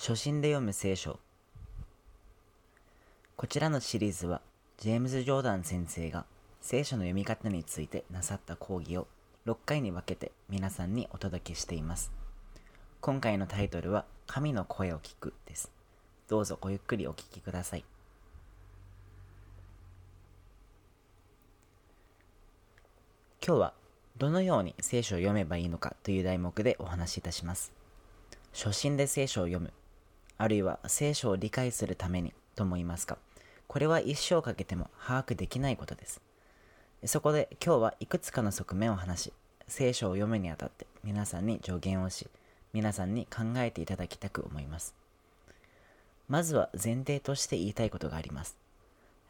初心で読む聖書。こちらのシリーズはジェームズ・ジョーダン先生が聖書の読み方についてなさった講義を6回に分けて皆さんにお届けしています。今回のタイトルは神の声を聞くです。どうぞごゆっくりお聞きください。今日はどのように聖書を読めばいいのかという題目でお話しいたします。初心で聖書を読む。あるいは聖書を理解するためにと思いますか？これは一生かけても把握できないことです。そこで今日はいくつかの側面を話し、聖書を読むにあたって皆さんに助言をし、皆さんに考えていただきたく思います。まずは前提として言いたいことがあります。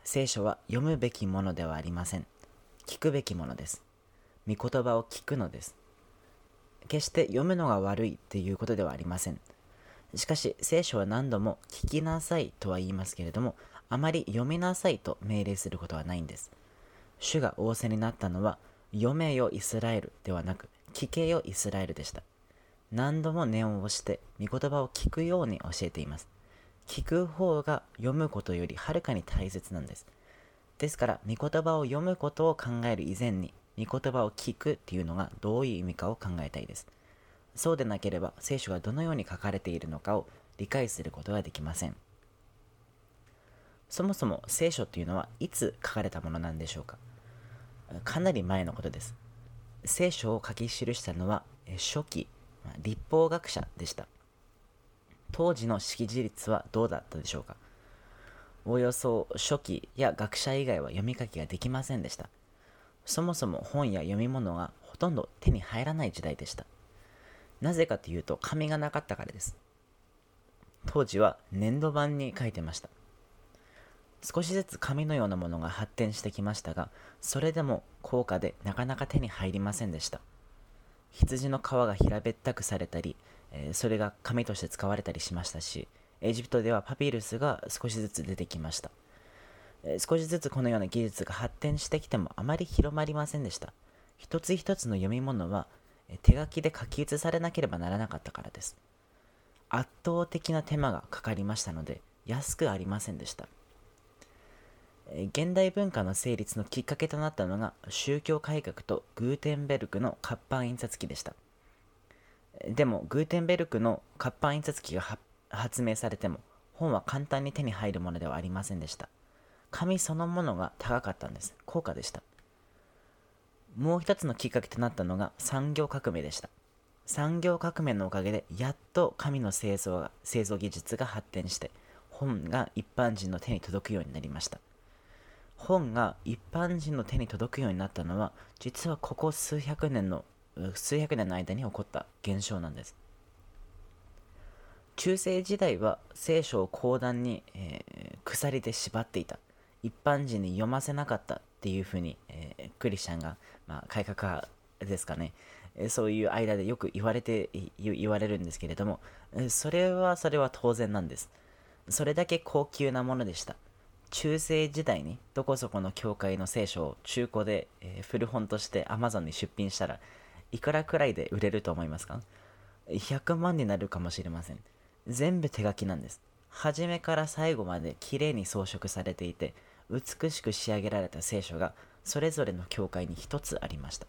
聖書は読むべきものではありません。聞くべきものです。御言葉を聞くのです。決して読むのが悪いっていうことではありません。しかし聖書は何度も聞きなさいとは言いますけれども、あまり読みなさいと命令することはないんです。主が仰せになったのは、読めよイスラエルではなく、聞けよイスラエルでした。何度も念を押して、御言葉を聞くように教えています。聞く方が読むことよりはるかに大切なんです。ですから、御言葉を読むことを考える以前に、御言葉を聞くっていうのがどういう意味かを考えたいです。そうでなければ聖書がどのように書かれているのかを理解することができません。そもそも聖書というのはいつ書かれたものなんでしょうか？かなり前のことです。聖書を書き記したのは初期、立法学者でした。当時の識字率はどうだったでしょうか？およそ初期や学者以外は読み書きができませんでした。そもそも本や読み物がほとんど手に入らない時代でした。なぜかというと紙がなかったからです。当時は粘土板に書いてました。少しずつ紙のようなものが発展してきましたが、それでも高価でなかなか手に入りませんでした。羊の皮が平べったくされたり、えー、それが紙として使われたりしましたし、エジプトではパピルスが少しずつ出てきました。えー、少しずつこのような技術が発展してきてもあまり広まりませんでした。一つ一つの読み物は手書きで書き写されなければならなかったからです。圧倒的な手間がかかりましたので、安くありませんでした。現代文化の成立のきっかけとなったのが宗教改革とグーテンベルクの活版印刷機でした。でもグーテンベルクの活版印刷機が発明されても本は簡単に手に入るものではありませんでした。紙そのものが高かったんです。高価でした。もう一つのきっかけとなったのが産業革命でした。産業革命のおかげでやっと紙の製造が製造技術が発展して本が一般人の手に届くようになりました。本が一般人の手に届くようになったのは実はここ数百年の数百年の間に起こった現象なんです。中世時代は聖書を講談に、えー、鎖で縛っていた一般人に読ませなかったっていうふうに、えー、クリスチャンがまあ、改革派ですかね、えそういう間でよく言われて、言われるんですけれども、それはそれは当然なんです。それだけ高級なものでした。中世時代にどこそこの教会の聖書を中古で、えー、古本として Amazon に出品したらいくらくらいで売れると思いますか ?100 万になるかもしれません。全部手書きなんです。初めから最後まで綺麗に装飾されていて美しく仕上げられた聖書がそれぞれの教会に一つありました。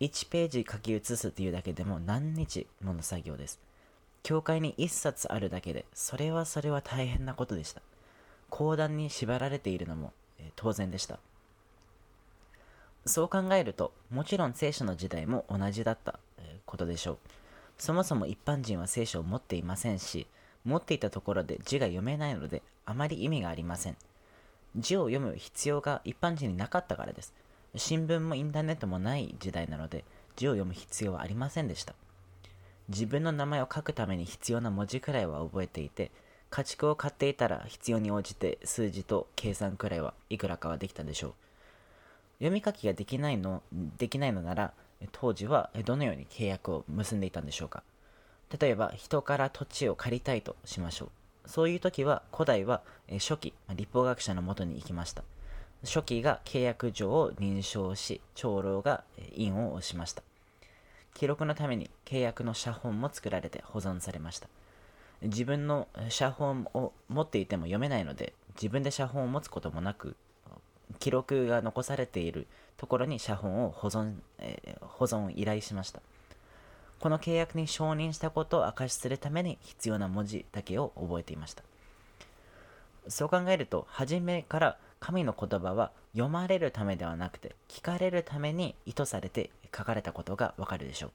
1ページ書き写すというだけでも何日もの作業です。教会に1冊あるだけで、それはそれは大変なことでした。講談に縛られているのも、え、当然でした。そう考えると、もちろん聖書の時代も同じだった、え、ことでしょう。そもそも一般人は聖書を持っていませんし、持っていたところで字が読めないので、あまり意味がありません。字を読む必要が一般人になかったからです。新聞もインターネットもない時代なので、字を読む必要はありませんでした。自分の名前を書くために必要な文字くらいは覚えていて、家畜を買っていたら必要に応じて数字と計算くらいはいくらかはできたでしょう。読み書きができないのできないのなら、当時はどのように契約を結んでいたんでしょうか。例えば、人から土地を借りたいとしましょう。そういう時は古代は初期、立法学者のもとに行きました。初期が契約上を認証し、長老が印を押しました。記録のために契約の写本も作られて保存されました。自分の写本を持っていても読めないので自分で写本を持つこともなく記録が残されているところに写本を保存,、えー、保存依頼しましたこの契約に承認したことを証しするために必要な文字だけを覚えていました。そう考えると初めから神の言葉は読まれるためではなくて聞かれるために意図されて書かれたことがわかるでしょう。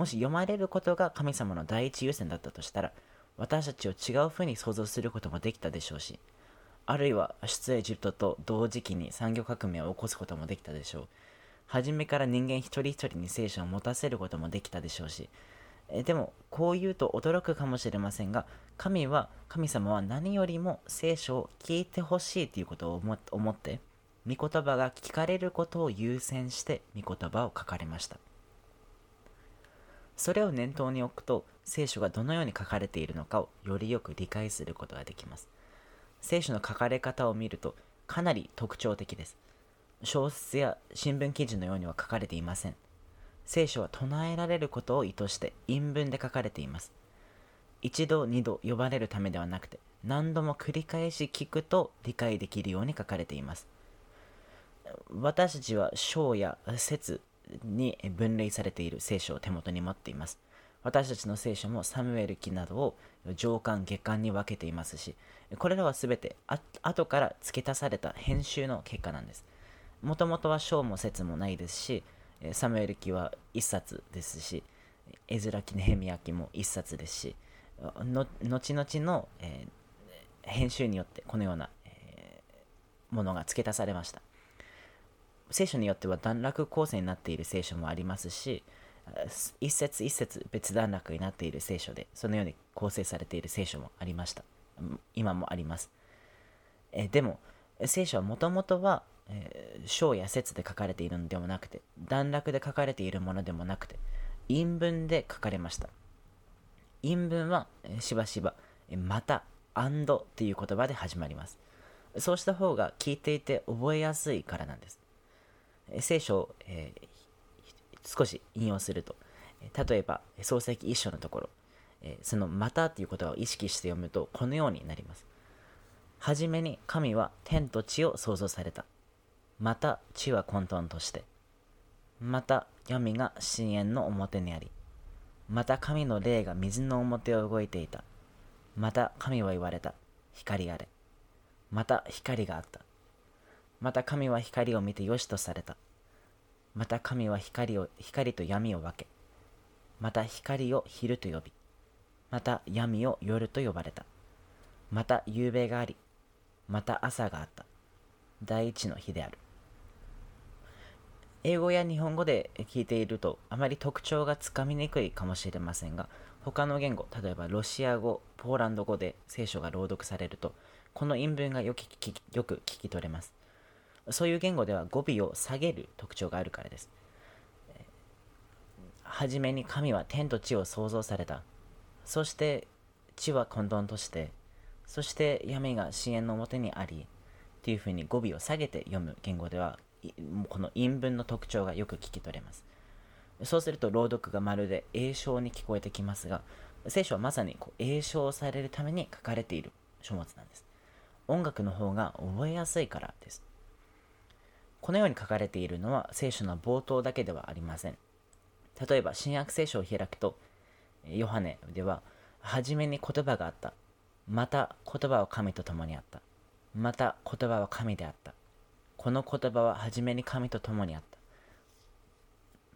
もし読まれることが神様の第一優先だったとしたら私たちを違う風に想像することもできたでしょうしあるいは出エジプトと同時期に産業革命を起こすこともできたでしょう。初めから人間一人一人に聖書を持たせることもできたでしょうしえでもこう言うと驚くかもしれませんが神は神様は何よりも聖書を聞いてほしいということを思って御言葉が聞かれることを優先して御言葉を書かれました。それを念頭に置くと聖書がどのように書かれているのかをよりよく理解することができます。聖書の書かれ方を見るとかなり特徴的です。小説や新聞記事のようには書かれていません。聖書は唱えられることを意図して陰文で書かれています。一度二度呼ばれるためではなくて何度も繰り返し聞くと理解できるように書かれています。私たちは章や説に分類されている聖書を手元に持っています。私たちの聖書もサムエル記などを上巻下巻に分けていますしこれらは全て後から付け足された編集の結果なんです。もともとは章も説もないですしサムエル記は1冊ですしエズラ記ネヘミヤ記も1冊ですしの後々の、えー、編集によってこのような、えー、ものが付け足されました。聖書によっては段落構成になっている聖書もありますし一節一節別段落になっている聖書でそのように構成されている聖書もありました。今もあります。えでも聖書はもともとは、えー、章や説で書かれているのではなくて段落で書かれているものでもなくて陰文で書かれました陰文は、えー、しばしば、えまた and という言葉で始まりますそうした方が聞いていて覚えやすいからなんです、えー、聖書を、え、少し引用すると、例えば、創世記一章のところ、えそのまたという言葉を意識して読むと、このようになります。はじめに神は天と地を創造された。また地は混沌として。また闇が深淵の表にあり。また神の霊が水の表を動いていた。また神は言われた。光あれ。また光があった。また神は光を見てよしとされた。また神は光を光と闇を分けまた光を昼と呼びまた闇を夜と呼ばれたまた夕べがありまた朝があった第一の日である英語や日本語で聞いているとあまり特徴がつかみにくいかもしれませんが他の言語例えばロシア語ポーランド語で聖書が朗読されるとこの陰文がよく聞きよく聞き取れますそういう言語では語尾を下げる特徴があるからです。はじめに神は天と地を創造された。そして地は混沌として、そして闇が深淵の表にあり、というふうに語尾を下げて読む言語では、この韻文の特徴がよく聞き取れます。そうすると朗読がまるで栄唱に聞こえてきますが、聖書はまさにこう栄唱されるために書かれている書物なんです。音楽の方が覚えやすいからです。このように書かれているのは聖書の冒頭だけではありません。例えば、新約聖書を開くと、ヨハネでは、初めに言葉があった。また言葉は神と共にあった。また言葉は神であった。この言葉は初めに神と共にあった。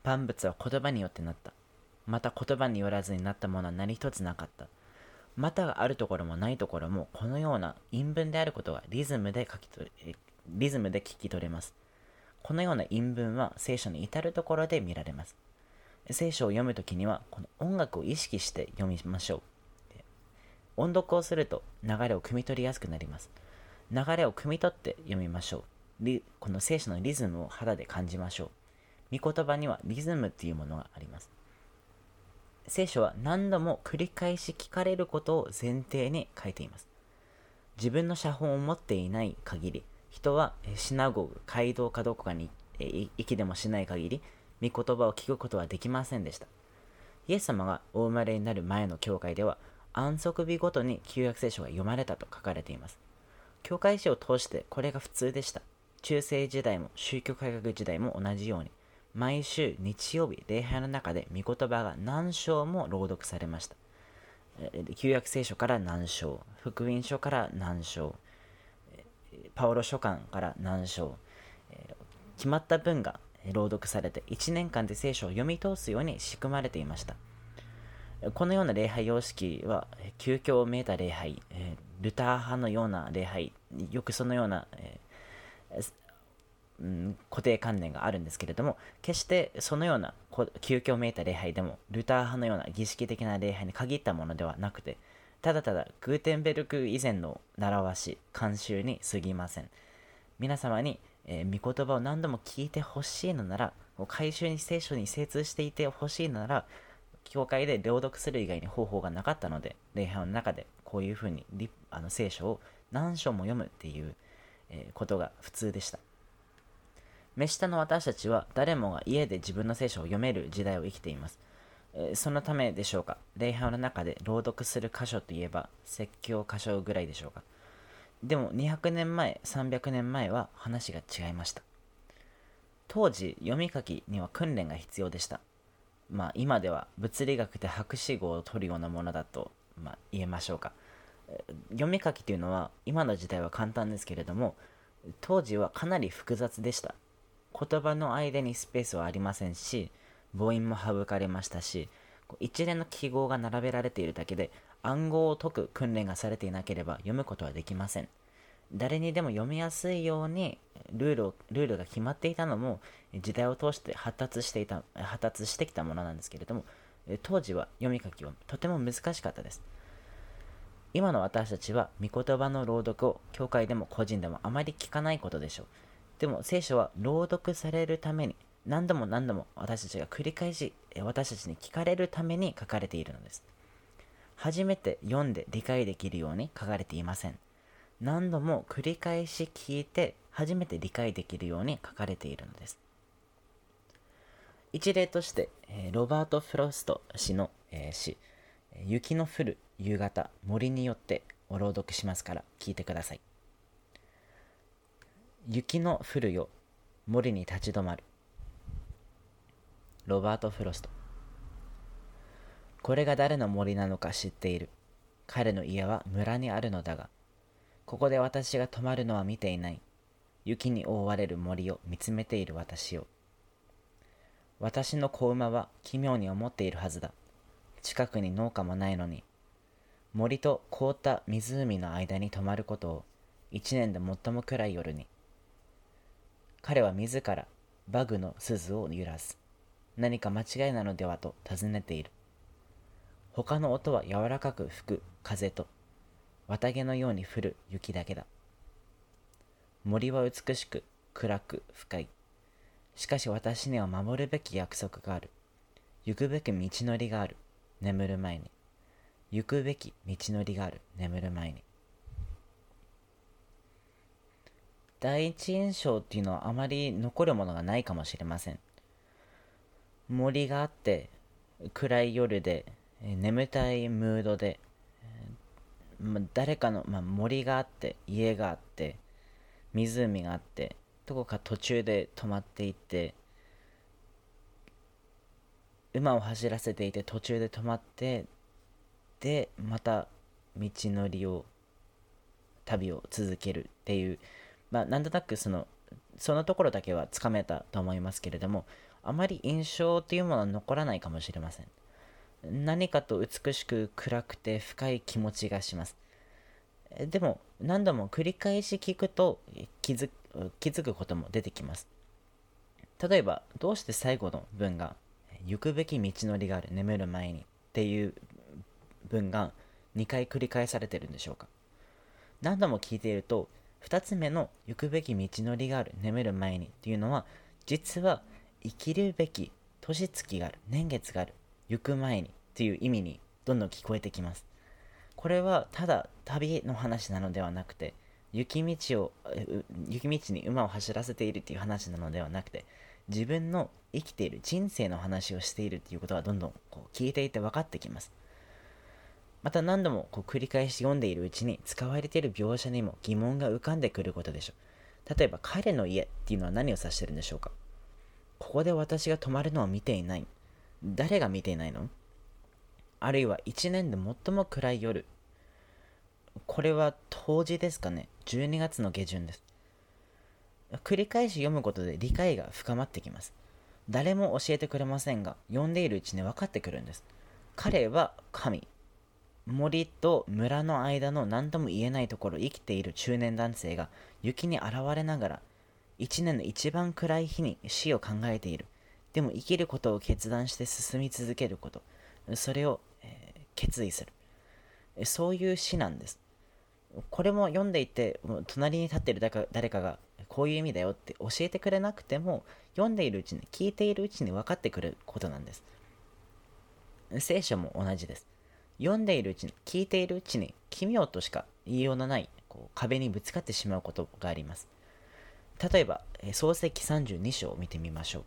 万物は言葉によってなった。また言葉によらずになったものは何一つなかった。またがあるところもないところもこのような韻文であることがリズムで書き取れリズムで聞き取れます。このような陰文は聖書に至るところで見られます。聖書を読むときには、この音楽を意識して読みましょう。音読をすると流れを汲み取りやすくなります。流れを汲み取って読みましょう。この聖書のリズムを肌で感じましょう。御言葉にはリズムっていうものがあります。聖書は何度も繰り返し聞かれることを前提に書いています。自分の写本を持っていない限り、人はシナゴグ、街道かどこかに行きでもしない限り、御言葉を聞くことはできませんでした。イエス様がお生まれになる前の教会では、安息日ごとに旧約聖書が読まれたと書かれています。教会史を通してこれが普通でした。中世時代も宗教改革時代も同じように、毎週日曜日礼拝の中で御言葉が何章も朗読されました。旧約聖書から何章、福音書から何章、パオロ書簡から何章、決まった文が朗読されて1年間で聖書を読み通すように仕組まれていました。このような礼拝様式は、究極をめいた礼拝、ルター派のような礼拝、よくそのような、固定観念があるんですけれども、決してそのような究極をめいた礼拝でも、ルター派のような儀式的な礼拝に限ったものではなくて、ただただグーテンベルク以前の習わし、慣習に過ぎません。皆様に、えー、御言葉を何度も聞いてほしいのなら、回収に聖書に精通していてほしいのなら、教会で朗読する以外に方法がなかったので、礼拝の中でこういうふうにあの聖書を何章も読むっていう、え、ことが普通でした。目下の私たちは誰もが家で自分の聖書を読める時代を生きています。え、そのためでしょうか。礼拝の中で朗読する箇所といえば説教箇所ぐらいでしょうか。でも200年前、300年前は話が違いました。当時、読み書きには訓練が必要でした。まあ、今では物理学で博士号を取るようなものだと、まあ、言えましょうか。読み書きというのは今の時代は簡単ですけれども当時はかなり複雑でした。言葉の間にスペースはありませんし母音も省かれましたし一連の記号が並べられているだけで暗号を解く訓練がされていなければ読むことはできません。誰にでも読みやすいようにルールをルールが決まっていたのも時代を通して発達していた発達してきたものなんですけれども当時は読み書きはとても難しかったです。今の私たちは御言葉の朗読を教会でも個人でもあまり聞かないことでしょう。でも聖書は朗読されるために何度も何度も私たちが繰り返し私たちに聞かれるために書かれているのです。初めて読んで理解できるように書かれていません。何度も繰り返し聞いて初めて理解できるように書かれているのです。一例として、ロバート・フロスト氏の、詩「雪の降る夕方森によって」を朗読しますから聞いてください雪の降るよ森に立ち止まるロバート・フロストこれが誰の森なのか知っている彼の家は村にあるのだがここで私が泊まるのは見ていない。雪に覆われる森を見つめている私を。私の子馬は奇妙に思っているはずだ。近くに農家もないのに。森と凍った湖の間に泊まることを一年で最も暗い夜に。彼は自らバグの鈴を揺らす。何か間違いなのではと尋ねている。他の音は柔らかく吹く風と綿毛のように降る雪だけだ。森は美しく、暗く、深い。しかし私には守るべき約束がある。行くべき道のりがある。眠る前に。行くべき道のりがある。眠る前に。第一印象っていうのはあまり残るものがないかもしれません。森があって、暗い夜で、眠たいムードで、ま、誰かの、まあ、森があって家があって湖があってどこか途中で止まっていって馬を走らせていて途中で止まってでまた道のりを旅を続けるっていうまあなんとなくそのそのところだけはつかめたと思いますけれどもあまり印象っていうものは残らないかもしれません何かと美しく暗くて深い気持ちがします。でも何度も繰り返し聞くと気づ気づくことも出てきます。例えば、どうして最後の文が行くべき道のりがある眠る前にっていう文が2回繰り返されてるんでしょうか？何度も聞いていると2つ目の行くべき道のりがある眠る前にっていうのは実は生きるべき年月がある年月がある行く前にっていう意味にどんどん聞こえてきます。これはただ旅の話なのではなくて、雪道を、雪道に馬を走らせているっていう話なのではなくて、自分の生きている人生の話をしているっていうことがどんどんこう聞いていて分かってきます。また何度もこう繰り返し読んでいるうちに使われている描写にも疑問が浮かんでくることでしょう。例えば彼の家っていうのは何を指してるんでしょうか？ここで私が泊まるのを見ていない。誰が見ていないの？あるいは一年で最も暗い夜。これは冬至ですかね ?12 月の下旬です。繰り返し読むことで理解が深まってきます。誰も教えてくれませんが、読んでいるうちに分かってくるんです。彼は神。森と村の間の何とも言えないところ生きている中年男性が雪に現れながら一年の一番暗い日に死を考えている。でも生きることを決断して進み続けること。それを、えー、決意する。そういう詩なんです。これも読んでいて、隣に立っている誰かがこういう意味だよって教えてくれなくても、読んでいるうちに、聞いているうちに分かってくることなんです。聖書も同じです。読んでいるうちに、聞いているうちに、奇妙としか言いようのないこう壁にぶつかってしまうことがあります。例えば、創世記32章を見てみましょう。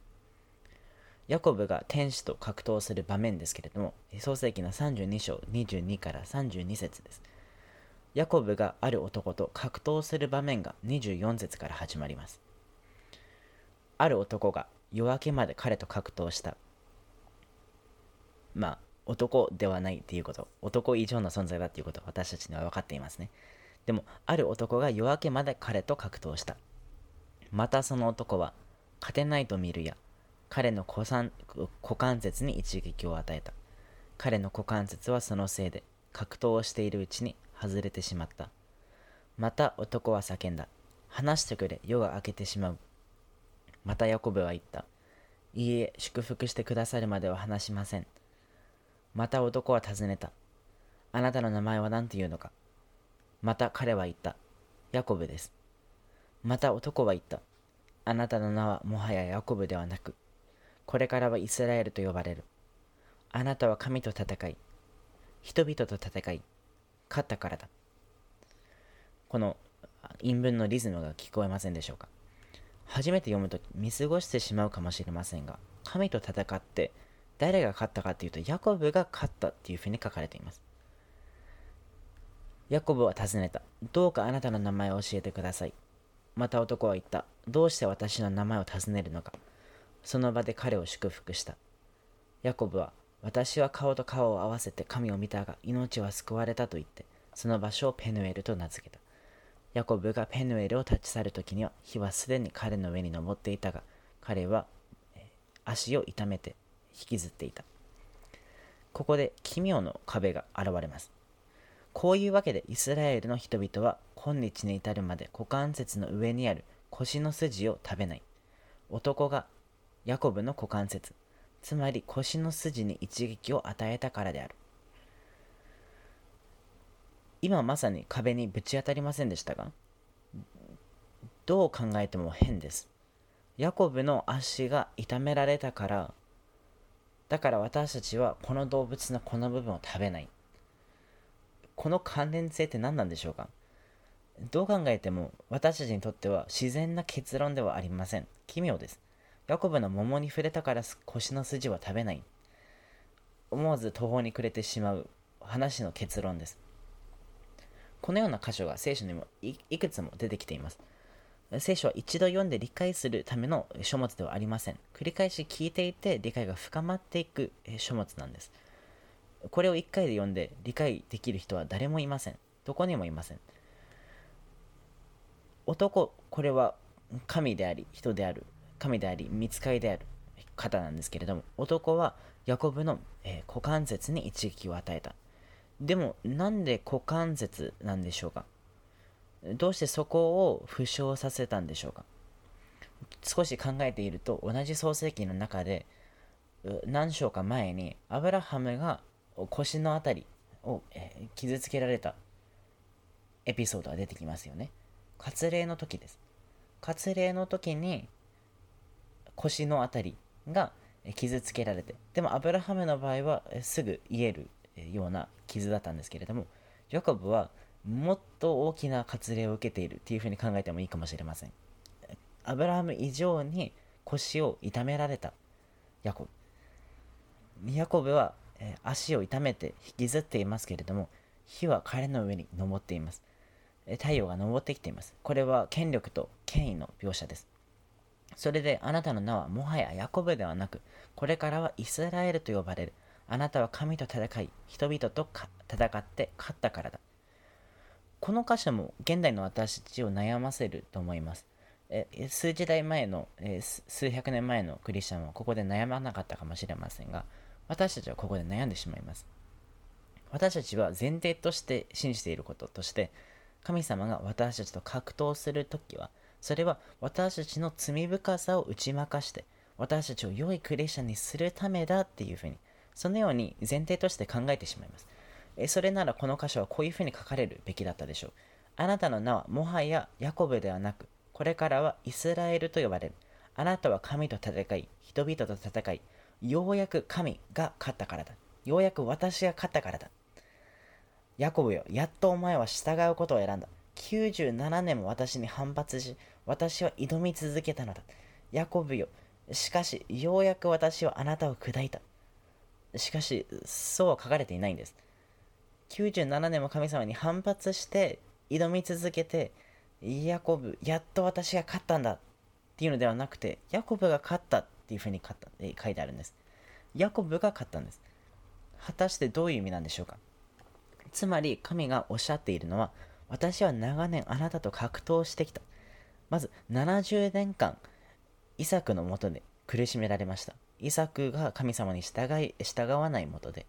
ヤコブが天使と格闘する場面ですけれども、創世記の32章22から32節です。ヤコブがある男と格闘する場面が24節から始まります。ある男が夜明けまで彼と格闘した。まあ、男ではないっていうこと、男以上の存在だっていうことは私たちには分かっていますね。でも、ある男が夜明けまで彼と格闘した。またその男は、勝てないと見るや、彼の股関節に一撃を与えた。彼の股関節はそのせいで、格闘をしているうちに外れてしまった。また男は叫んだ。話してくれ、夜が明けてしまう。またヤコブは言った。いいえ、祝福してくださるまでは話しません。また男は尋ねた。あなたの名前は何というのか。また彼は言った。ヤコブです。また男は言った。あなたの名はもはやヤコブではなく、これからはイスラエルと呼ばれる。あなたは神と戦い、人々と戦い、勝ったからだ。この韻文のリズムが聞こえませんでしょうか初めて読むと見過ごしてしまうかもしれませんが、神と戦って誰が勝ったかっていうと、ヤコブが勝ったっていうふうに書かれています。ヤコブは尋ねた。どうかあなたの名前を教えてください。また男は言った。どうして私の名前を尋ねるのか。その場で彼を祝福した。ヤコブは私は顔と顔を合わせて神を見たが命は救われたと言って、その場所をペヌエルと名付けた。ヤコブがペヌエルを立ち去るときには火はすでに彼の上に登っていたが、彼は足を痛めて引きずっていた。ここで奇妙の壁が現れます。こういうわけでイスラエルの人々は今日に至るまで股関節の上にある腰の筋を食べない。男がヤコブの股関節、つまり腰の筋に一撃を与えたからである。今まさに壁にぶち当たりませんでしたが、どう考えても変です。ヤコブの足が痛められたから、だから私たちはこの動物のこの部分を食べない。この関連性って何なんでしょうか？どう考えても私たちにとっては自然な結論ではありません。奇妙です。ヤコブの桃に触れたから腰の筋は食べない。思わず途方に暮れてしまう話の結論です。このような箇所が聖書にもいくつも出てきています。聖書は一度読んで理解するための書物ではありません。繰り返し聞いていて理解が深まっていく書物なんです。これを一回で読んで理解できる人は誰もいません。どこにもいません。男、これは神であり、人である。神であり、見つかりである方なんですけれども、男はヤコブの、えー、股関節に一撃を与えた。でも、なんで股関節なんでしょうか？どうしてそこを負傷させたんでしょうか？少し考えていると、同じ創世記の中で、何章か前に、アブラハムが腰の辺りを、傷つけられたエピソードが出てきますよね。割礼の時です。割礼の時に、腰の辺りが傷つけられてでもアブラハムの場合はすぐ癒えるような傷だったんですけれどもヤコブはもっと大きな割礼を受けているっていうふうに考えてもいいかもしれません。アブラハム以上に腰を痛められたヤコブ。ヤコブはえ、足を痛めて引きずっていますけれども火は彼の上に登っています、え、太陽が昇ってきています。これは権力と権威の描写です。それであなたの名はもはやヤコブではなくこれからはイスラエルと呼ばれる。あなたは神と戦い人々と戦って勝ったからだ。この箇所も現代の私たちを悩ませると思います。え数時代前の、え数百年前のクリスチャンはここで悩まなかったかもしれませんが私たちはここで悩んでしまいます。私たちは前提として信じていることとして神様が私たちと格闘するときはそれは私たちの罪深さを打ち負かして私たちを良いクリスチャンにするためだっていうふうにそのように前提として考えてしまいます。それならこの箇所はこういうふうに書かれるべきだったでしょうあなたの名はもはやヤコブではなくこれからはイスラエルと呼ばれる。あなたは神と戦い、人々と戦い、ようやく神が勝ったからだ。ようやく私が勝ったからだ。ヤコブよ、やっとお前は従うことを選んだ。97年も私に反発し、私は挑み続けたのだ。ヤコブよ、しかし、ようやく私はあなたを砕いた。しかし、そうは書かれていないんです。97年も神様に反発して、挑み続けて、ヤコブ、やっと私が勝ったんだっていうのではなくて、ヤコブが勝ったっていうふうに書いてあるんです。ヤコブが勝ったんです。果たしてどういう意味なんでしょうかつまり神がおっしゃっているのは、私は長年あなたと格闘してきた。まず70年間、イサクのもとで苦しめられました。イサクが神様に従い従わないもとで、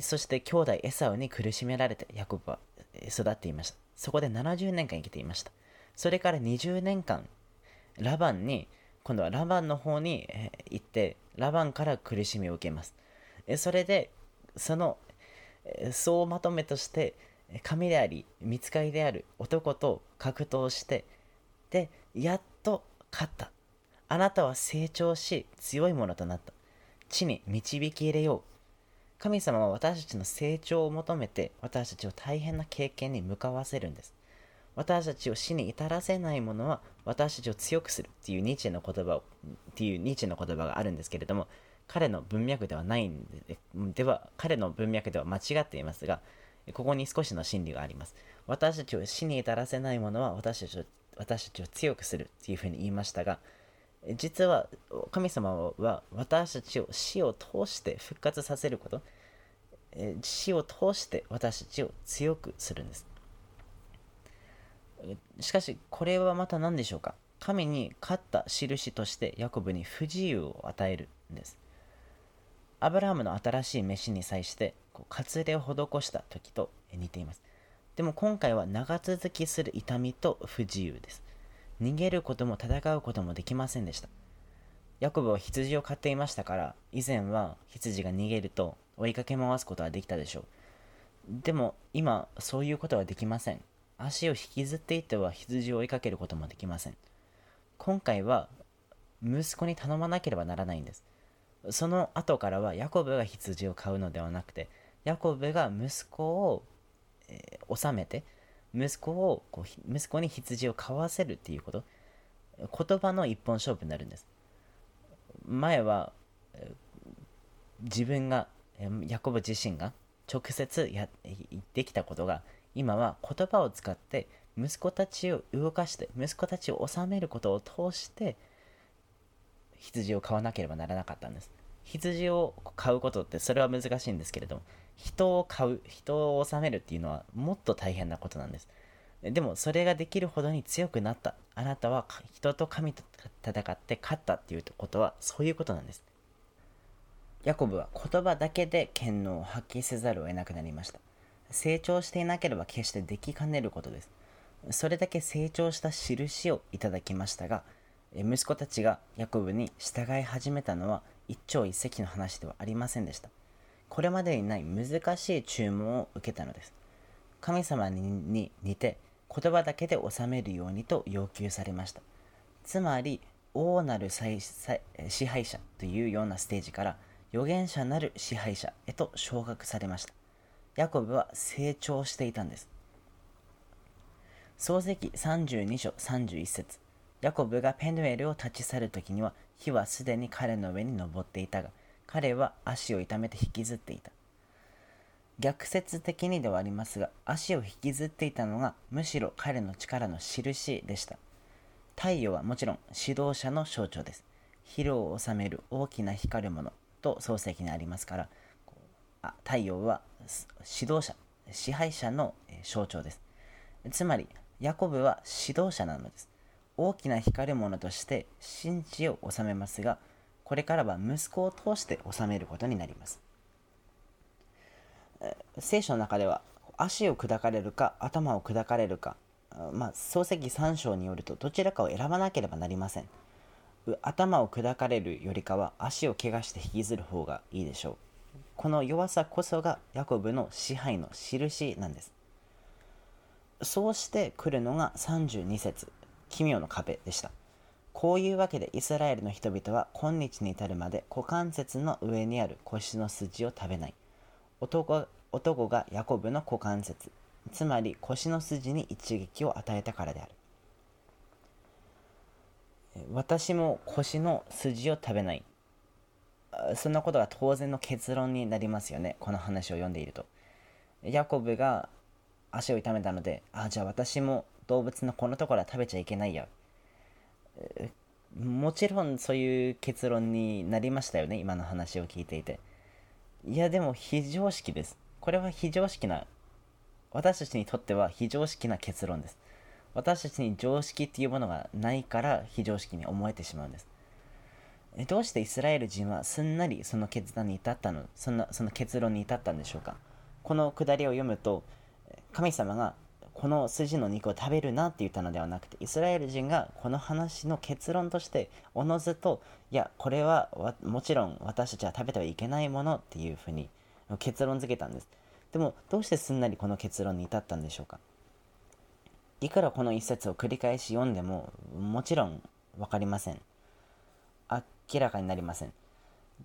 そして兄弟エサウに苦しめられてヤコブは育っていました。そこで70年間生きていました。それから20年間、ラバンに、今度はラバンの方に行って、ラバンから苦しみを受けます。それで、その、総まとめとして、神であり、見つかりである男と格闘して、で、やっと勝った。あなたは成長し、強いものとなった。地に導き入れよう。神様は私たちの成長を求めて私たちを大変な経験に向かわせるんです。私たちを死に至らせないものは私たちを強くするっていうニーチェの言葉をっていうニーチェの言葉があるんですけれども彼の文脈ではないんででは彼の文脈では間違っていますがここに少しの真理があります私たちを死に至らせないものは私たちを私たちを強くするっていうふうに言いましたが実は神様は私たちを死を通して復活させること、死を通して私たちを強くするんです。しかし、これはまた何でしょうか？神に勝った印としてヤコブに不自由を与えるんです。アブラハムの新しい飯に際してこう割礼を施した時と似ています。でも今回は長続きする痛みと不自由です。逃げることも戦うこともできませんでした。ヤコブは羊を飼っていましたから、以前は羊が逃げると追いかけ回すことはできたでしょう。でも今、そういうことはできません。足を引きずっていっては羊を追いかけることもできません。今回は息子に頼まなければならないんです。その後からはヤコブが羊を飼うのではなくて、ヤコブが息子を、えー、収めて、息子をこう息子に羊を飼わせるっていうこと言葉の一本勝負になるんです前は自分がヤコブ自身が直接や言ってきたことが今は言葉を使って息子たちを動かして息子たちを治めることを通して羊を飼わなければならなかったんです羊を飼うことってそれは難しいんですけれども人を飼う、人を治めるっていうのはもっと大変なことなんです。でもそれができるほどに強くなった。あなたは人と神と戦って勝ったっていうことはそういうことなんです。ヤコブは言葉だけで権能を発揮せざるを得なくなりました。成長していなければ決してできかねることです。それだけ成長した印をいただきましたが、息子たちがヤコブに従い始めたのは一朝一夕の話ではありませんでした。これまでにない難しい注文を受けたのです。神様に似て言葉だけで収めるようにと要求されました。つまり、王なる支配者というようなステージから預言者なる支配者へと昇格されました。ヤコブは成長していたんです。漱石32章31節ヤコブがペヌエルを立ち去る時には火はすでに彼の上に登っていたが彼は足を痛めて引きずっていた。逆説的にではありますが、足を引きずっていたのがむしろ彼の力の印でした。太陽はもちろん指導者の象徴です。疲労を収める大きな光るものと漱石にありますから、あ太陽は指導者、支配者の象徴です。つまり、ヤコブは指導者なのです。大きな光るものとして神地を治めますが、これからは息子を通して治めることになります。聖書の中では足を砕かれるか頭を砕かれるか、まあ、漱石3章によるとどちらかを選ばなければなりません。頭を砕かれるよりかは足を怪我して引きずる方がいいでしょう。この弱さこそがヤコブの支配の印なんです。そうして来るのが32節奇妙の壁でした。こういうわけでイスラエルの人々は今日に至るまで股関節の上にある腰の筋を食べない。男男がヤコブの股関節、つまり腰の筋に一撃を与えたからである。私も腰の筋を食べない。そんなことが当然の結論になりますよね。この話を読んでいると。ヤコブが足を痛めたので、あ、じゃあ私も動物のこのところは食べちゃいけないや。もちろんそういう結論になりましたよね。今の話を聞いていて。いや、でも非常識です。これは非常識な、私たちにとっては非常識な結論です。私たちに常識っていうものがないから非常識に思えてしまうんです。どうしてイスラエル人はすんなりその決断に至ったの、そんなその結論に至ったんでしょうか？このくだりを読むと、神様がこの筋の肉を食べるなって言ったのではなくて、イスラエル人がこの話の結論として、おのずと、いや、これはもちろん私たちは食べてはいけないものっていうふうに結論付けたんです。でも、どうしてすんなりこの結論に至ったんでしょうか？いくらこの一節を繰り返し読んでも、もちろん分かりません。明らかになりません。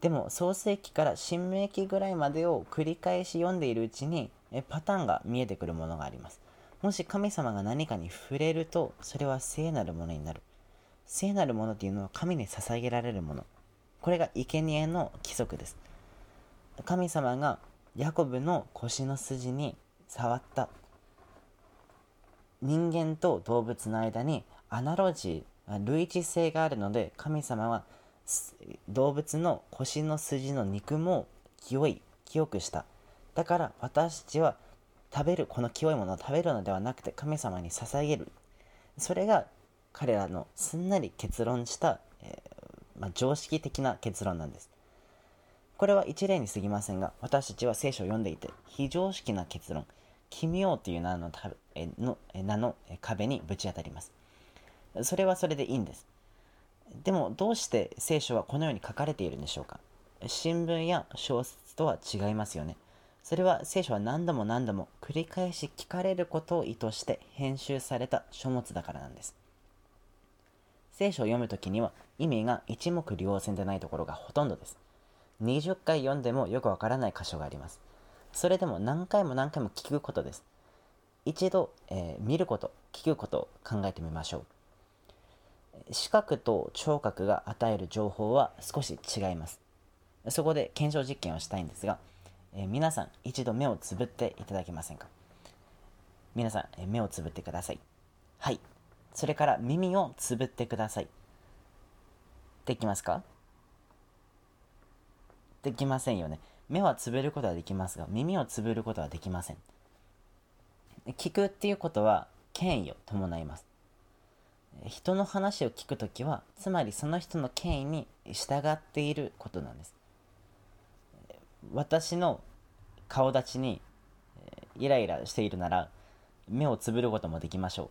でも創世記から新明記ぐらいまでを繰り返し読んでいるうちにパターンが見えてくるものがあります。もし神様が何かに触れるとそれは聖なるものになる。聖なるものっていうのは神に捧げられるもの。これが生贄の規則です。神様がヤコブの腰の筋に触った。人間と動物の間にアナロジー、類似性があるので神様は動物の腰の筋の肉も清い清くした。だから私たちは食べるこの清いものを食べるのではなくて神様に捧げる。それが彼らのすんなり結論した、えー、まあ、常識的な結論なんです。これは一例に過ぎませんが私たちは聖書を読んでいて非常識な結論。奇妙という名のの名の壁にぶち当たりますそれはそれでいいんですでもどうして聖書はこのように書かれているんでしょうか？新聞や小説とは違いますよね。それは聖書は何度も何度も繰り返し聞かれることを意図して編集された書物だからなんです。聖書を読むときには意味が一目瞭然でないところがほとんどです。20回読んでもよくわからない箇所があります。それでも何回も何回も聞くことです。一度、えー、見ること、聞くことを考えてみましょう。視覚と聴覚が与える情報は少し違います。そこで検証実験をしたいんですが、えー、皆さん一度目をつぶっていただけませんか？皆さん、えー、目をつぶってください。はい。それから耳をつぶってください。できますか？できませんよね。目はつぶることはできますが、耳をつぶることはできません。聞くっていうことは権威を伴います。人の話を聞くときはつまりその人の権威に従っていることなんです。私の顔立ちにイライラしているなら目をつぶることもできましょう。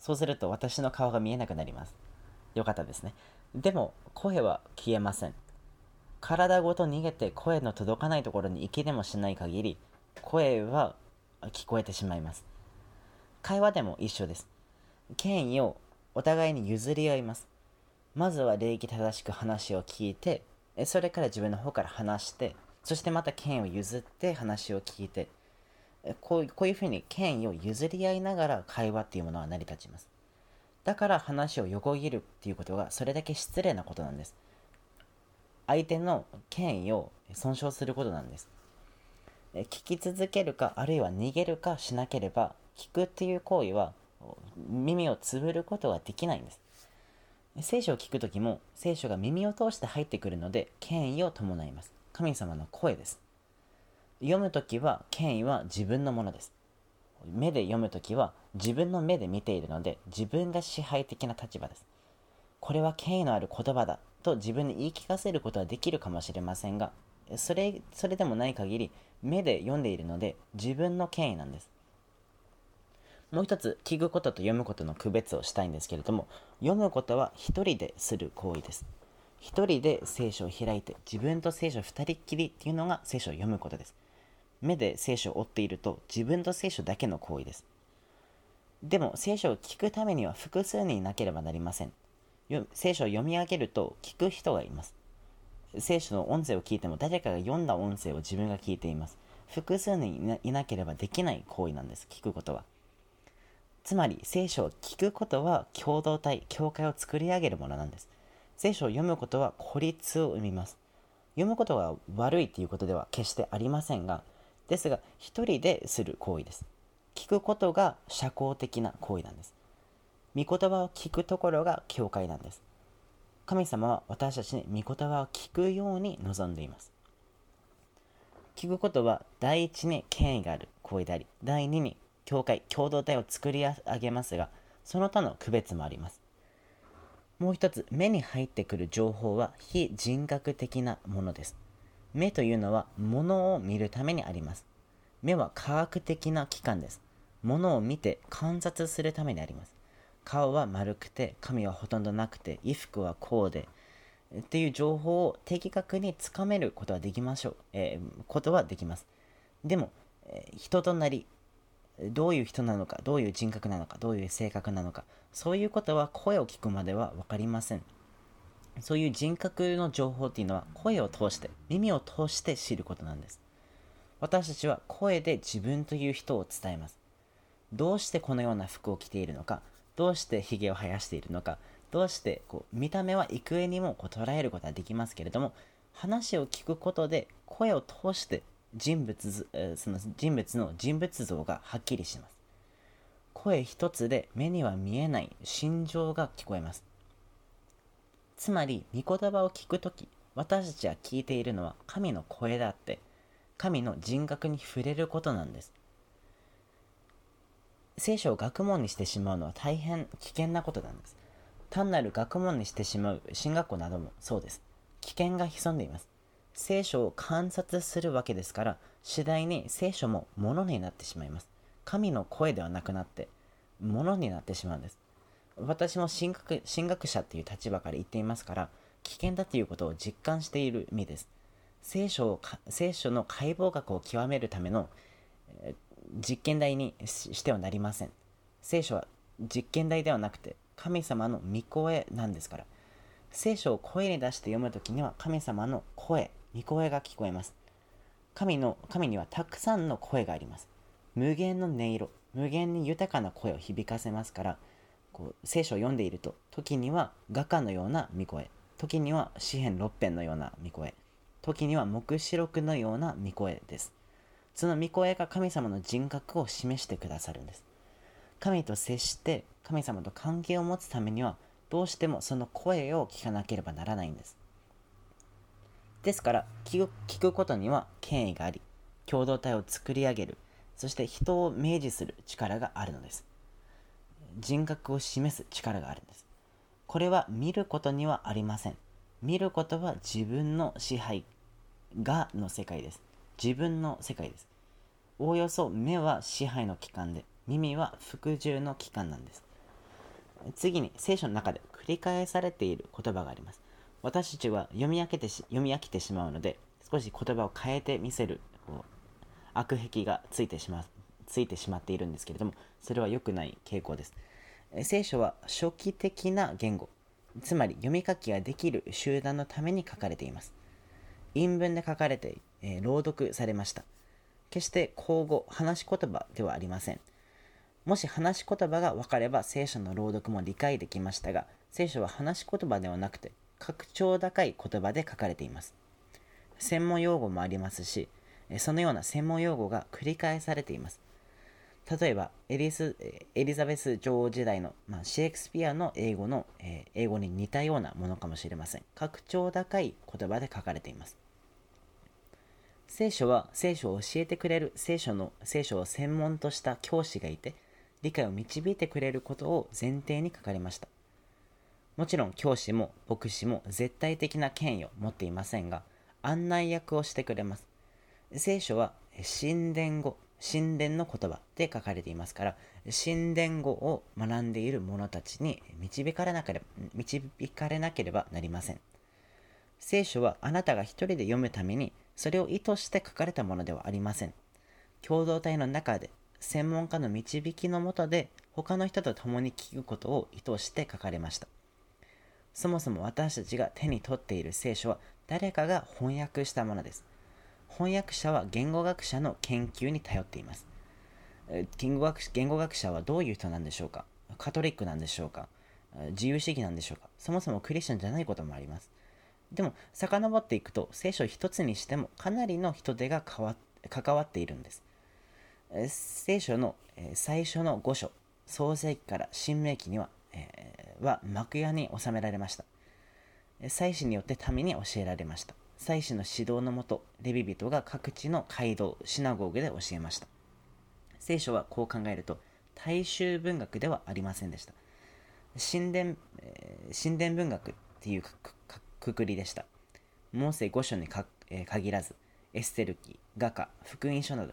そうすると私の顔が見えなくなります。よかったですね。でも声は消えません。体ごと逃げて声の届かないところに行きでもしない限り声は聞こえてしまいます会話でも一緒です権威をお互いに譲り合います。まずは礼儀正しく話を聞いて、それから自分の方から話して、そしてまた権威を譲って話を聞いて、こうこういうふうに権威を譲り合いながら会話っていうものは成り立ちます。だから話を横切るっていうことがそれだけ失礼なことなんです。相手の権威を損傷することなんです聞き続けるかあるいは逃げるかしなければ聞くっていう行為は耳をつぶることができないんです。聖書を聞く時も聖書が耳を通して入ってくるので権威を伴います。神様の声です。読む時は権威は自分のものです。目で読む時は自分の目で見ているので自分が支配的な立場です。これは権威のある言葉だと自分に言い聞かせることはできるかもしれませんがそれそれでもない限り目で読んでいるので自分の権威なんです。もう一つ聞くことと読むことの区別をしたいんですけれども読むことは一人でする行為です。一人で聖書を開いて自分と聖書二人っきりっていうのが聖書を読むことです。目で聖書を追っていると自分と聖書だけの行為です。でも聖書を聞くためには複数人いなければなりません。聖書を読み上げると聞く人がいます。聖書の音声を聞いても誰かが読んだ音声を自分が聞いています。複数人いなければできない行為なんです。聞くことは。つまり聖書を聞くことは共同体教会を作り上げるものなんです。聖書を読むことは孤立を生みます。読むことが悪いということでは決してありませんがですが一人でする行為です。聞くことが社交的な行為なんです。御言葉を聞くところが教会なんです。神様は私たちに御言葉を聞くように望んでいます。聞くことは第一に権威がある行為であり第二に教会共同体を作り上げますがその他の区別もあります。もう一つ目に入ってくる情報は非人格的なものです。目というのは物を見るためにあります。目は科学的な器官です。物を見て観察するためにあります。顔は丸くて髪はほとんどなくて衣服はこうでっていう情報を的確につかめることはできましょう、えー、ことはできます。でも、えー、人となりどういう人なのかどういう人格なのかどういう性格なのかそういうことは声を聞くまでは分かりません。そういう人格の情報っていうのは声を通して耳を通して知ることなんです。私たちは声で自分という人を伝えます。どうしてこのような服を着ているのかどうしてヒゲを生やしているのかどうしてこう見た目は幾重にもこう捉えることはできますけれども話を聞くことで声を通して人物その人物の人物像がはっきりします。声一つで目には見えない心情が聞こえます。つまり御言葉を聞くとき私たちは聞いているのは神の声であって神の人格に触れることなんです。聖書を学問にしてしまうのは大変危険なことなんです。単なる学問にしてしまう進学校などもそうです。危険が潜んでいます。聖書を観察するわけですから、次第に聖書も物になってしまいます。神の声ではなくなって、物になってしまうんです。私も神学神学者っていう立場から言っていますから、危険だということを実感している身です。聖書を聖書の解剖学を極めるための、実験台にしてはなりません。聖書は実験台ではなくて神様の御声なんですから。聖書を声に出して読むときには神様の声、御声が聞こえます。神の神にはたくさんの声があります。無限の音色、無限に豊かな声を響かせますから、こう聖書を読んでいると、時には画家のような御声、時には詩篇6編のような御声、時には黙示録のような御声です。その御声が神様の人格を示してくださるんです。神と接して神様と関係を持つためにはどうしてもその声を聞かなければならないんです。ですから聞く聞くことには権威があり共同体を作り上げるそして人を明示する力があるのです。人格を示す力があるんです。これは見ることにはありません。見ることは自分の支配がの世界です。自分の世界です。おおよそ目は支配の機関で、耳は服従の機関なんです。次に聖書の中で繰り返されている言葉があります。私たちは読み飽きてし読み飽きてしまうので、少し言葉を変えてみせるこう悪癖がついてしまついてしまっているんですけれども、それは良くない傾向です。聖書は初期的な言語、つまり読み書きができる集団のために書かれています。陰文で書かれて、えー、朗読されました。決して口語、話し言葉ではありません。もし話し言葉が分かれば聖書の朗読も理解できましたが、聖書は話し言葉ではなくて格調高い言葉で書かれています。専門用語もありますしそのような専門用語が繰り返されています。例えばエリスエリザベス女王時代の、まあ、シェイクスピアの英語の、えー、英語に似たようなものかもしれません。格調高い言葉で書かれています。聖書は聖書を教えてくれる聖書の聖書を専門とした教師がいて理解を導いてくれることを前提に書かれました。もちろん教師も牧師も絶対的な権威を持っていませんが案内役をしてくれます。聖書は神殿語神殿の言葉で書かれていますから神殿語を学んでいる者たちに導かれなければ導かれなければなりません。聖書はあなたが一人で読むためにそれを意図して書かれたものではありません。共同体の中で専門家の導きのもとで他の人と共に聞くことを意図して書かれました。そもそも私たちが手に取っている聖書は誰かが翻訳したものです。翻訳者は言語学者の研究に頼っています。言語学言語学者はどういう人なんでしょうか？カトリックなんでしょうか？自由主義なんでしょうか？そもそもクリスチャンじゃないこともあります。でも、遡っていくと、聖書一つにしてもかなりの人手が関わっているんです。聖書の最初の5書、創世記から新明記には、えー、は幕屋に収められました。祭司によって民に教えられました。祭司の指導のもと、レビ人が各地の街道、シナゴーグで教えました。聖書はこう考えると、大衆文学ではありませんでした。神殿、えー、神殿文学っていうくくりでした。モーセ5書にか、えー、限らず、エステル記、画家、福音書など、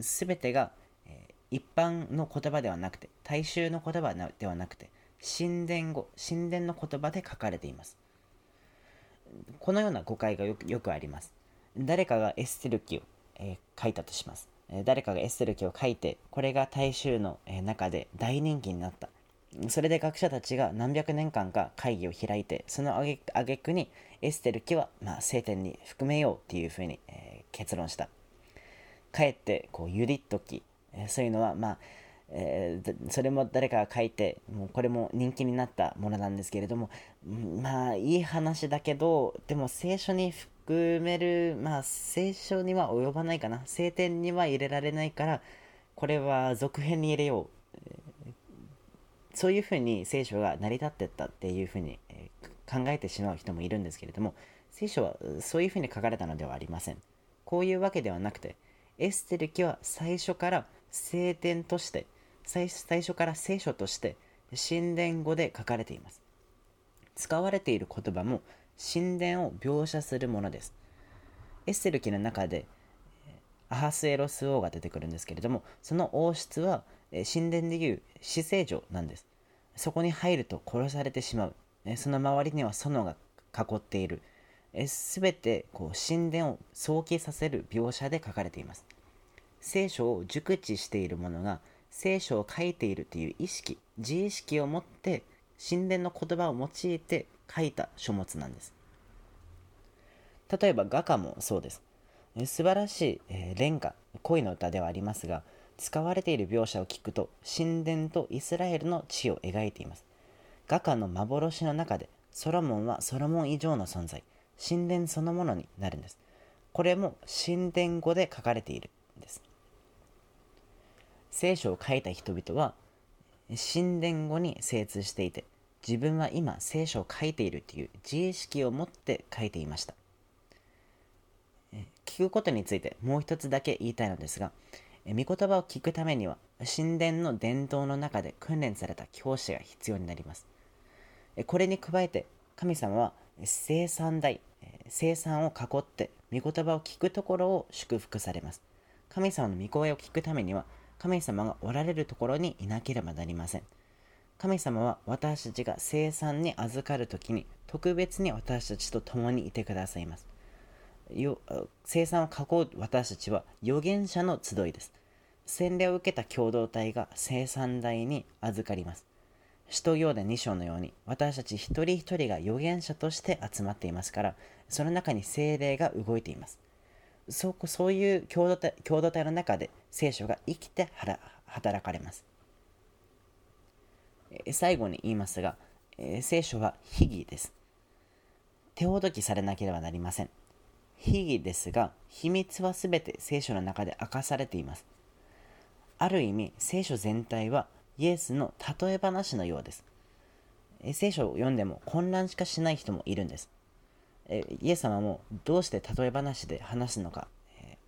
すべてが、えー、一般の言葉ではなくて、大衆の言葉ではなくて、神殿語、神殿の言葉で書かれています。このような誤解がよくあります。誰かがエステル記を、えー、書いたとします。誰かがエステル記を書いて、これが大衆の、中で大人気になった。それで学者たちが何百年間か会議を開いて、その挙句にエステル記は、まあ、聖典に含めようっていうふうに、えー、結論した。かえってこうユディット記、えー、そういうのは、まあ、えー、それも誰かが書いてもうこれも人気になったものなんですけれどもまあいい話だけどでも聖書に含めるまあ聖書には及ばないかな。聖典には入れられないからこれは続編に入れよう、そういうふうに聖書が成り立ってったっていうふうに、え、考えてしまう人もいるんですけれども聖書はそういうふうに書かれたのではありませんこういうわけではなくてエステル記は最初から聖典として最初から聖書として神殿語で書かれています。使われている言葉も神殿を描写するものです。エッセル記の中でアハスエロス王が出てくるんですけれども、その王室は神殿でいう死聖城なんです。そこに入ると殺されてしまう。その周りには園が囲っている。すべてこう神殿を想起させる描写で書かれています。聖書を熟知している者が聖書を書いているという意識自意識を持って神殿の言葉を用いて書いた書物なんです例えば画家もそうです素晴らしい、えー、恋歌恋の歌ではありますが使われている描写を聞くと神殿とイスラエルの地を描いています。画家の幻の中でソロモンはソロモン以上の存在。神殿そのものになるんです。これも神殿語で書かれているんです。聖書を書いた人々は神殿語に精通していて自分は今聖書を書いているという自意識を持って書いていました。聞くことについてもう一つだけ言いたいのですが御言葉を聞くためには神殿の伝統の中で訓練された教師が必要になりますこれに加えて神様は生産台生産を囲って御言葉を聞くところを祝福されます神様の御声を聞くためには神様がおられるところにいなければなりません。神様は私たちが生産に預かるときに特別に私たちと共にいてくださいます。よ生産を囲う私たちは預言者の集いです。洗礼を受けた共同体が生産台に預かります。使徒行伝2章のように私たち一人一人が預言者として集まっていますからその中に精霊が動いています。そそういう共同体共同体の中で聖書が生きて働かれます。最後に言いますが、聖書は秘義です。手ほどきされなければなりません。秘儀ですが、秘密はすべて聖書の中で明かされています。ある意味、聖書全体はイエスの例え話のようです。聖書を読んでも混乱しかしない人もいるんです。イエス様もどうして例え話で話すのか、え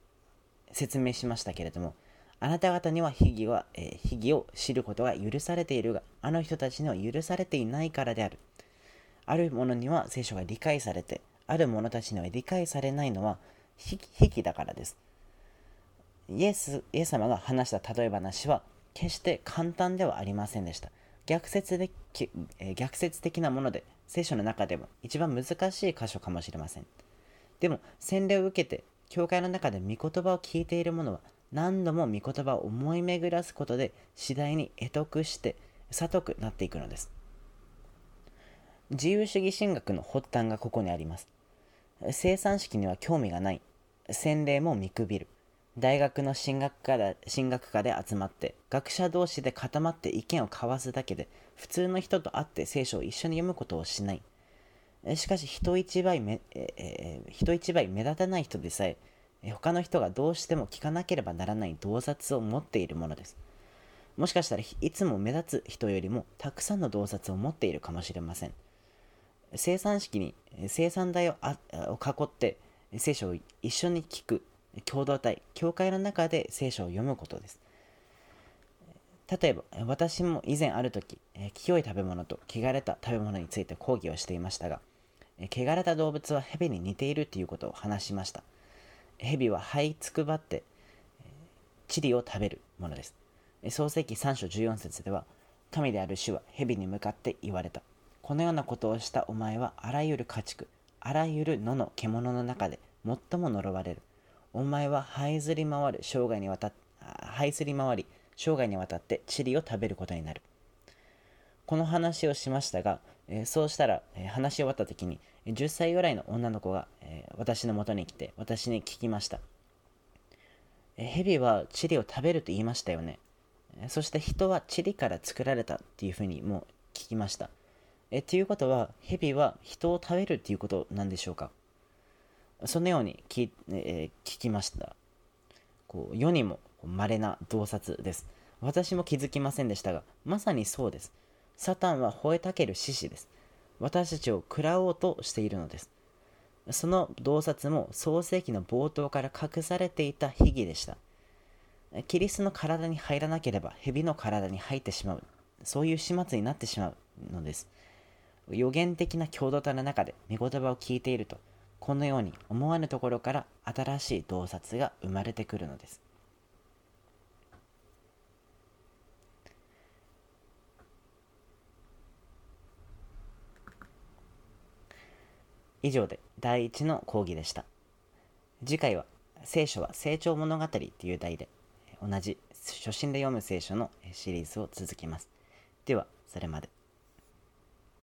説明しましたけれども、あなた方には秘儀は、え秘儀を知ることが許されているが、あの人たちには許されていないからである。ある者には聖書が理解されて、ある者たちには理解されないのは秘儀だからです。イエスイエス様が話した例え話は決して簡単ではありませんでした。逆説で逆説的なもので聖書の中でも一番難しい箇所かもしれません。でも洗礼を受けて教会の中で御言葉を聞いている者は何度も御言葉を思い巡らすことで次第に得得して悟くなっていくのです。自由主義神学の発端がここにあります。生産式には興味がない。洗礼も見くびる。大学の進学科で進学科で集まって学者同士で固まって意見を交わすだけで普通の人と会って聖書を一緒に読むことをしないしかし人一倍目、えー、人一倍目立たない人でさえ他の人がどうしても聞かなければならない洞察を持っているものですもしかしたらいつも目立つ人よりもたくさんの洞察を持っているかもしれません生産式に生産台をを囲って聖書を一緒に聞く共同体、教会の中で聖書を読むことです。例えば、私も以前ある時、清い食べ物と汚れた食べ物について講義をしていましたが、汚れた動物は蛇に似ているということを話しました。蛇は這いつくばって、チリを食べるものです。創世記3章14節では、神である主は蛇に向かって言われた。このようなことをしたお前はあらゆる家畜、あらゆる野の獣の中で最も呪われる。お前は這いずり回る生涯にわた這いずり回り生涯にわたって塵を食べることになる。この話をしましたが、えー、そうしたら、えー、話し終わった時に10歳ぐらいの女の子が、えー、私のもとに来て私に聞きました、え蛇は塵を食べると言いましたよね、そして人は塵から作られたっていうふうにもう聞きました。えっていうことは蛇は人を食べるっていうことなんでしょうか？そのように聞,、えー、聞きました。こう世にも稀な洞察です。私も気づきませんでしたが、まさにそうです。サタンは吠えたける獅子です。私たちを食らおうとしているのです。その洞察も創世記の冒頭から隠されていた秘儀でした。キリストの体に入らなければ蛇の体に入ってしまう。そういう始末になってしまうのです。予言的な共同体の中で御言葉を聞いていると、このように思わぬところから新しい洞察が生まれてくるのです。以上で第1の講義でした。次回は聖書は成長物語という題で同じ初心で読む聖書のシリーズを続きます。では、それまで。